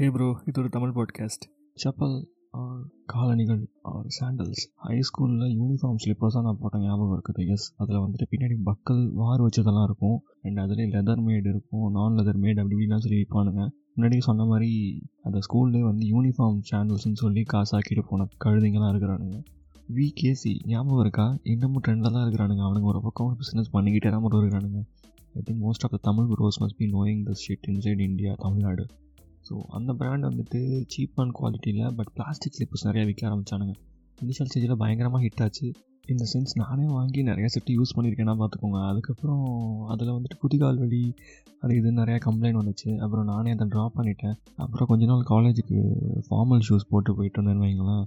ஹே bro இது ஒரு Tamil podcast chappal or காலணிகள் ஆர் சாண்டல்ஸ் ஹை ஸ்கூலில் யூனிஃபார்ம் ஸ்லிப்பர்ஸாக நான் போட்ட ஞாபகம் இருக்குது எஸ் அதில் வந்துட்டு பின்னாடி பக்கல் வார் வச்சதெல்லாம் இருக்கும். அண்ட் அதுலேயே லெதர் மேட் இருக்கும் நான் லெதர் மேட் அப்படி இப்படிலாம் சொல்லி விற்பானுங்க முன்னாடி சொன்ன மாதிரி அந்த ஸ்கூல்லே வந்து யூனிஃபார்ம் சாண்டல்ஸ்னு சொல்லி காசாக்கிட்டு போன கழுதைங்களாம் இருக்கிறானுங்க. விகேசி ஞாபகம் இருக்கா? இன்னமும் ட்ரெண்டில் தான் இருக்கிறானுங்க. அவனுங்க ஒரு பக்கம் பிஸ்னஸ் பண்ணிக்கிட்டே தான் மட்டும் இருக்கிறானுங்க. I think most of the Tamil bros must be knowing the shit inside India Tamil Nadu so அந்த பிராண்ட் வந்துட்டு சீப் அண்ட் குவாலிட்டியில் பட் பிளாஸ்டிக் ஸ்லிப்பர்ஸ் நிறையா விற்க ஆரம்பித்தானுங்க இனிஷியல் ஸ்டேஜில் பயங்கரமாக ஹிட் ஆச்சு. இந்த சென்ஸ் நானே வாங்கி நிறைய செட்டு யூஸ் பண்ணியிருக்கேன்னா பார்த்துக்கோங்க. அதுக்கப்புறம் அதில் வந்துட்டு புதிகால் வலி அது இது நிறையா கம்ப்ளைண்ட் வந்துச்சு. அப்புறம் நானே அதை ட்ராப் பண்ணிட்டேன். அப்புறம் கொஞ்ச நாள் காலேஜுக்கு ஃபார்மல் ஷூஸ் போட்டு போயிட்டு வந்தேன்னு வைங்களேன்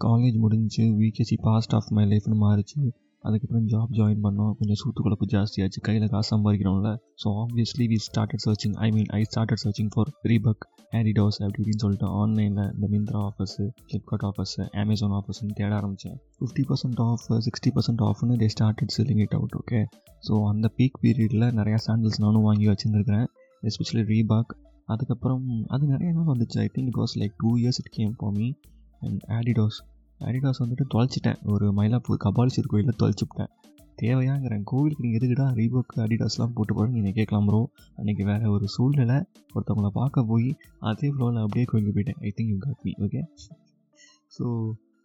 காலேஜ் முடிஞ்சு விகேசி பாஸ்ட் ஆஃப் மை லைஃப்னு மாறிச்சு. அதுக்கப்புறம் ஜாப் ஜாயின் பண்ணோம். கொஞ்சம் சூத்து குழப்பு ஜாஸ்தியாச்சு. கையில் காசு சம்பாதிக்கணும்ல. So obviously we started searching I mean I started searching for Reebok Adidas அப்படி இப்படின்னு சொல்லிட்டு ஆன்லைனில் இந்த Myntra offers Flipkart offers Amazon ஆஃபர்ஸ்னு தேட ஆரம்பித்தேன் fifty percent off sixty percent ஆஃப்னு they started selling it out okay so அந்த பீக் பீரியடில் நிறையா சாண்டில்ஸ் நானும் வாங்கி வச்சுருந்துருக்கிறேன். எஸ்பெஷலி ரீபாக் அதுக்கப்புறம் அது நிறைய நாள் வந்துச்சு. I think it was like two years it came for me and Adidas Adidas வந்துட்டு தொலைச்சிட்டேன். ஒரு மயிலாப்பூர் கபாலீஸ்வர் கோயிலில் தொலைச்சிவிட்டேன் தேவையாங்கிறேன். கோவிலுக்கு நீங்கள் எதுக்குடா ரீபோக் அடிடாஸ்லாம் போட்டு போட நீங்கள் கேட்கலாம் ப்ரோ அன்றைக்கி வேறு ஒரு சூழ்நிலை. ஒருத்தவங்கள பார்க்க போய் அதே ஃப்ளோவில் அப்படியே கோயிலுக்கு போயிட்டேன். I think you got me okay so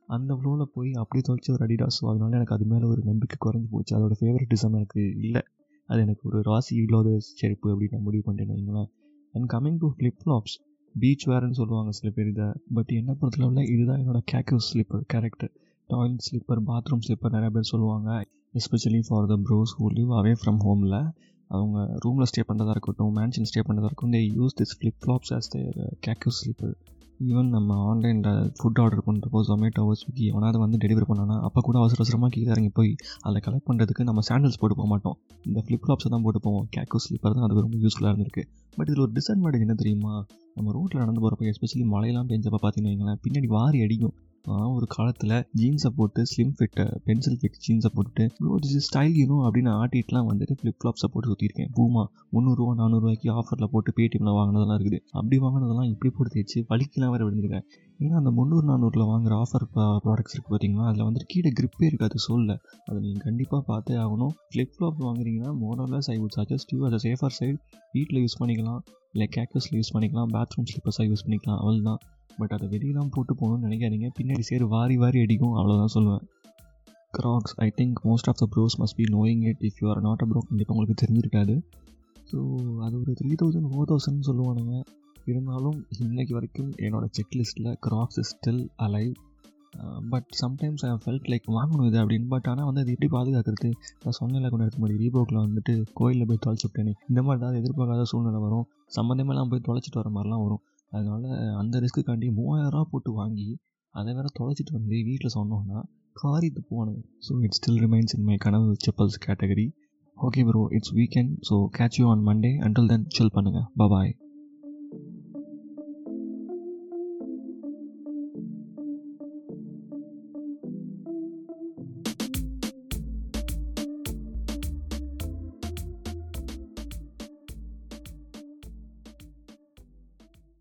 அந்த ஃப்ளோவில் போய் அப்படியே தொலைச்ச ஒரு அடிடாஸ் அதனால எனக்கு அது மேலே ஒரு நம்பிக்கை குறைஞ்சி போச்சு. அதோட ஃபேவரட்டிசம் எனக்கு இல்லை. அது எனக்கு ஒரு ராசி இல்லாத செருப்பு அப்படின்னு நான் முடிவு பண்ணிட்டேன் வைங்களேன். And coming to flip flops beach வேர்னு சொல்லுவாங்க சில பேர் இதை. பட் என்ன பொறுத்தளவில் இதுதான் என்னோடய கேக்யூஸ் slipper character toilet slipper bathroom slipper நிறைய பேர் சொல்லுவாங்க. Especially for the bros who live away from ஹோமில் அவங்க ரூமில் ஸ்டே பண்ணுறதா இருக்கட்டும் மேன்ஷன் ஸ்டே பண்ணுறதா இருக்கட்டும் they use this flip flops as their கேக்யூஸ் slipper even நம்ம ஆன்லைனில் ஃபுட் ஆர்டர் பண்ணுறப்போ ஜொமேட்டோ ஸ்விக்கி எவனாவது வந்து டெலிவரி பண்ணோன்னா அப்போ கூட அவசர அவசரமாக கீழே இறங்கி போய் அதில் கலெக்ட் பண்ணுறதுக்கு நம்ம சாண்டல்ஸ் போட்டு போக மாட்டோம். இந்த ஃப்ளிப் ஃப்ளாப்ஸை தான் போட்டு போவோம். கேக்கோ ஸ்லிப்பர் தான் அதுக்கு ரொம்ப யூஸ்ஃபுல்லாக இருந்திருக்கு. பட் இதில் ஒரு டிஸ்அட்வான்டேஜ் என்ன தெரியுமா? நம்ம ரோட்டில் நடந்து போகிறப்ப எஸ்பெஷலி மழையெல்லாம் பெஞ்சப்போ பார்த்தீங்கன்னு வைங்களேன் பின்னாடி வாரி அடிக்கும். ஒரு காலத்தில் ஜீன்ஸை போட்டு ஸ்லிம் ஃபிட்டை பென்சில் ஃபிட் ஜீன்ஸை போட்டுட்டு bro this is style you know அப்படின்னு ஆட்டிட்டுலாம் வந்துட்டு ஃப்ளிப் ஃப்ளாப்ஸை போட்டு சுற்றிருக்கேன் பூமா முந்நூறுரூவா நானூறுரூவாய்க்கு ஆஃபரில் போட்டு பேடிஎம்மில் வாங்கினதெல்லாம் இருக்குது. அப்படி வாங்கினதெல்லாம் இப்படி போட்டு தேய்ச்சி வலிக்கலாம் வேறு விழுந்திருக்கேன். ஏன்னா அந்த முந்நூறு நானூறில் வாங்குற ஆஃபர் ப்ராடக்ட்ஸ் இருக்குது பார்த்தீங்களா அதில் வந்துட்டு கீழே கிரிப்பே இருக்காது சொல்ல அதை நீங்கள் கண்டிப்பாக பார்த்தே ஆகணும். ஃப்ளிப் ஃப்ளாப் வாங்குறீங்கன்னா மோரலஸ் ஐ வுட் சஜஸ்ட் யூ அதை சேஃபர் சைடு வீட்டில் யூஸ் பண்ணிக்கலாம். இல்லை கேக்கஸில் யூஸ் பண்ணிக்கலாம். பாத்ரூம் ஸ்லிப்பர்ஸாக யூஸ் பண்ணிக்கலாம். அவள் தான் பட் அதை வெளியெல்லாம் போட்டு போகணும்னு நினைக்காதீங்க. பின்னாடி சேர் வாரி வாரி அடிக்கும். அவ்வளோதான் சொல்லுவேன். Crocs I think most of the bros must be knowing it if you are not a bro கண்டிப்பாக உங்களுக்கு தெரிஞ்சிருக்காது. ஸோ அது ஒரு த்ரீ தௌசண்ட் ஃபோர் தௌசண்ட் சொல்லுவானுங்க. இருந்தாலும் இன்றைக்கு வரைக்கும் என்னோடய செக்லிஸ்ட்டில் Crocs is still alive but sometimes I felt like வாங்கணும் இது அப்படின்னு. பட் ஆனால் வந்து அது எப்படி பாதுகாக்கிறது? நான் சொன்னேன் கொஞ்சம் எடுத்து முடியும் ரீபோக்கில் வந்துட்டு கோயிலில் போய் தொலைச்சி விட்டேனே இந்த மாதிரி ஏதாவது எதிர்பார்க்காத சூழ்நிலை வரும். சம்மந்தமெல்லாம் போய் தொலைச்சிட்டு வர மாதிரிலாம் வரும். அதனால் அந்த ரிஸ்க்குக்காண்டி மூவாயிரரூவா போட்டு வாங்கி அதை வேறு தொலைச்சிட்டு வந்து வீட்டில் சொன்னோன்னா காரித்து போனது so it still remains in my கனவு chappals category. Okay bro it's weekend so catch you on Monday until then chill பண்ணுங்கள் பபாய்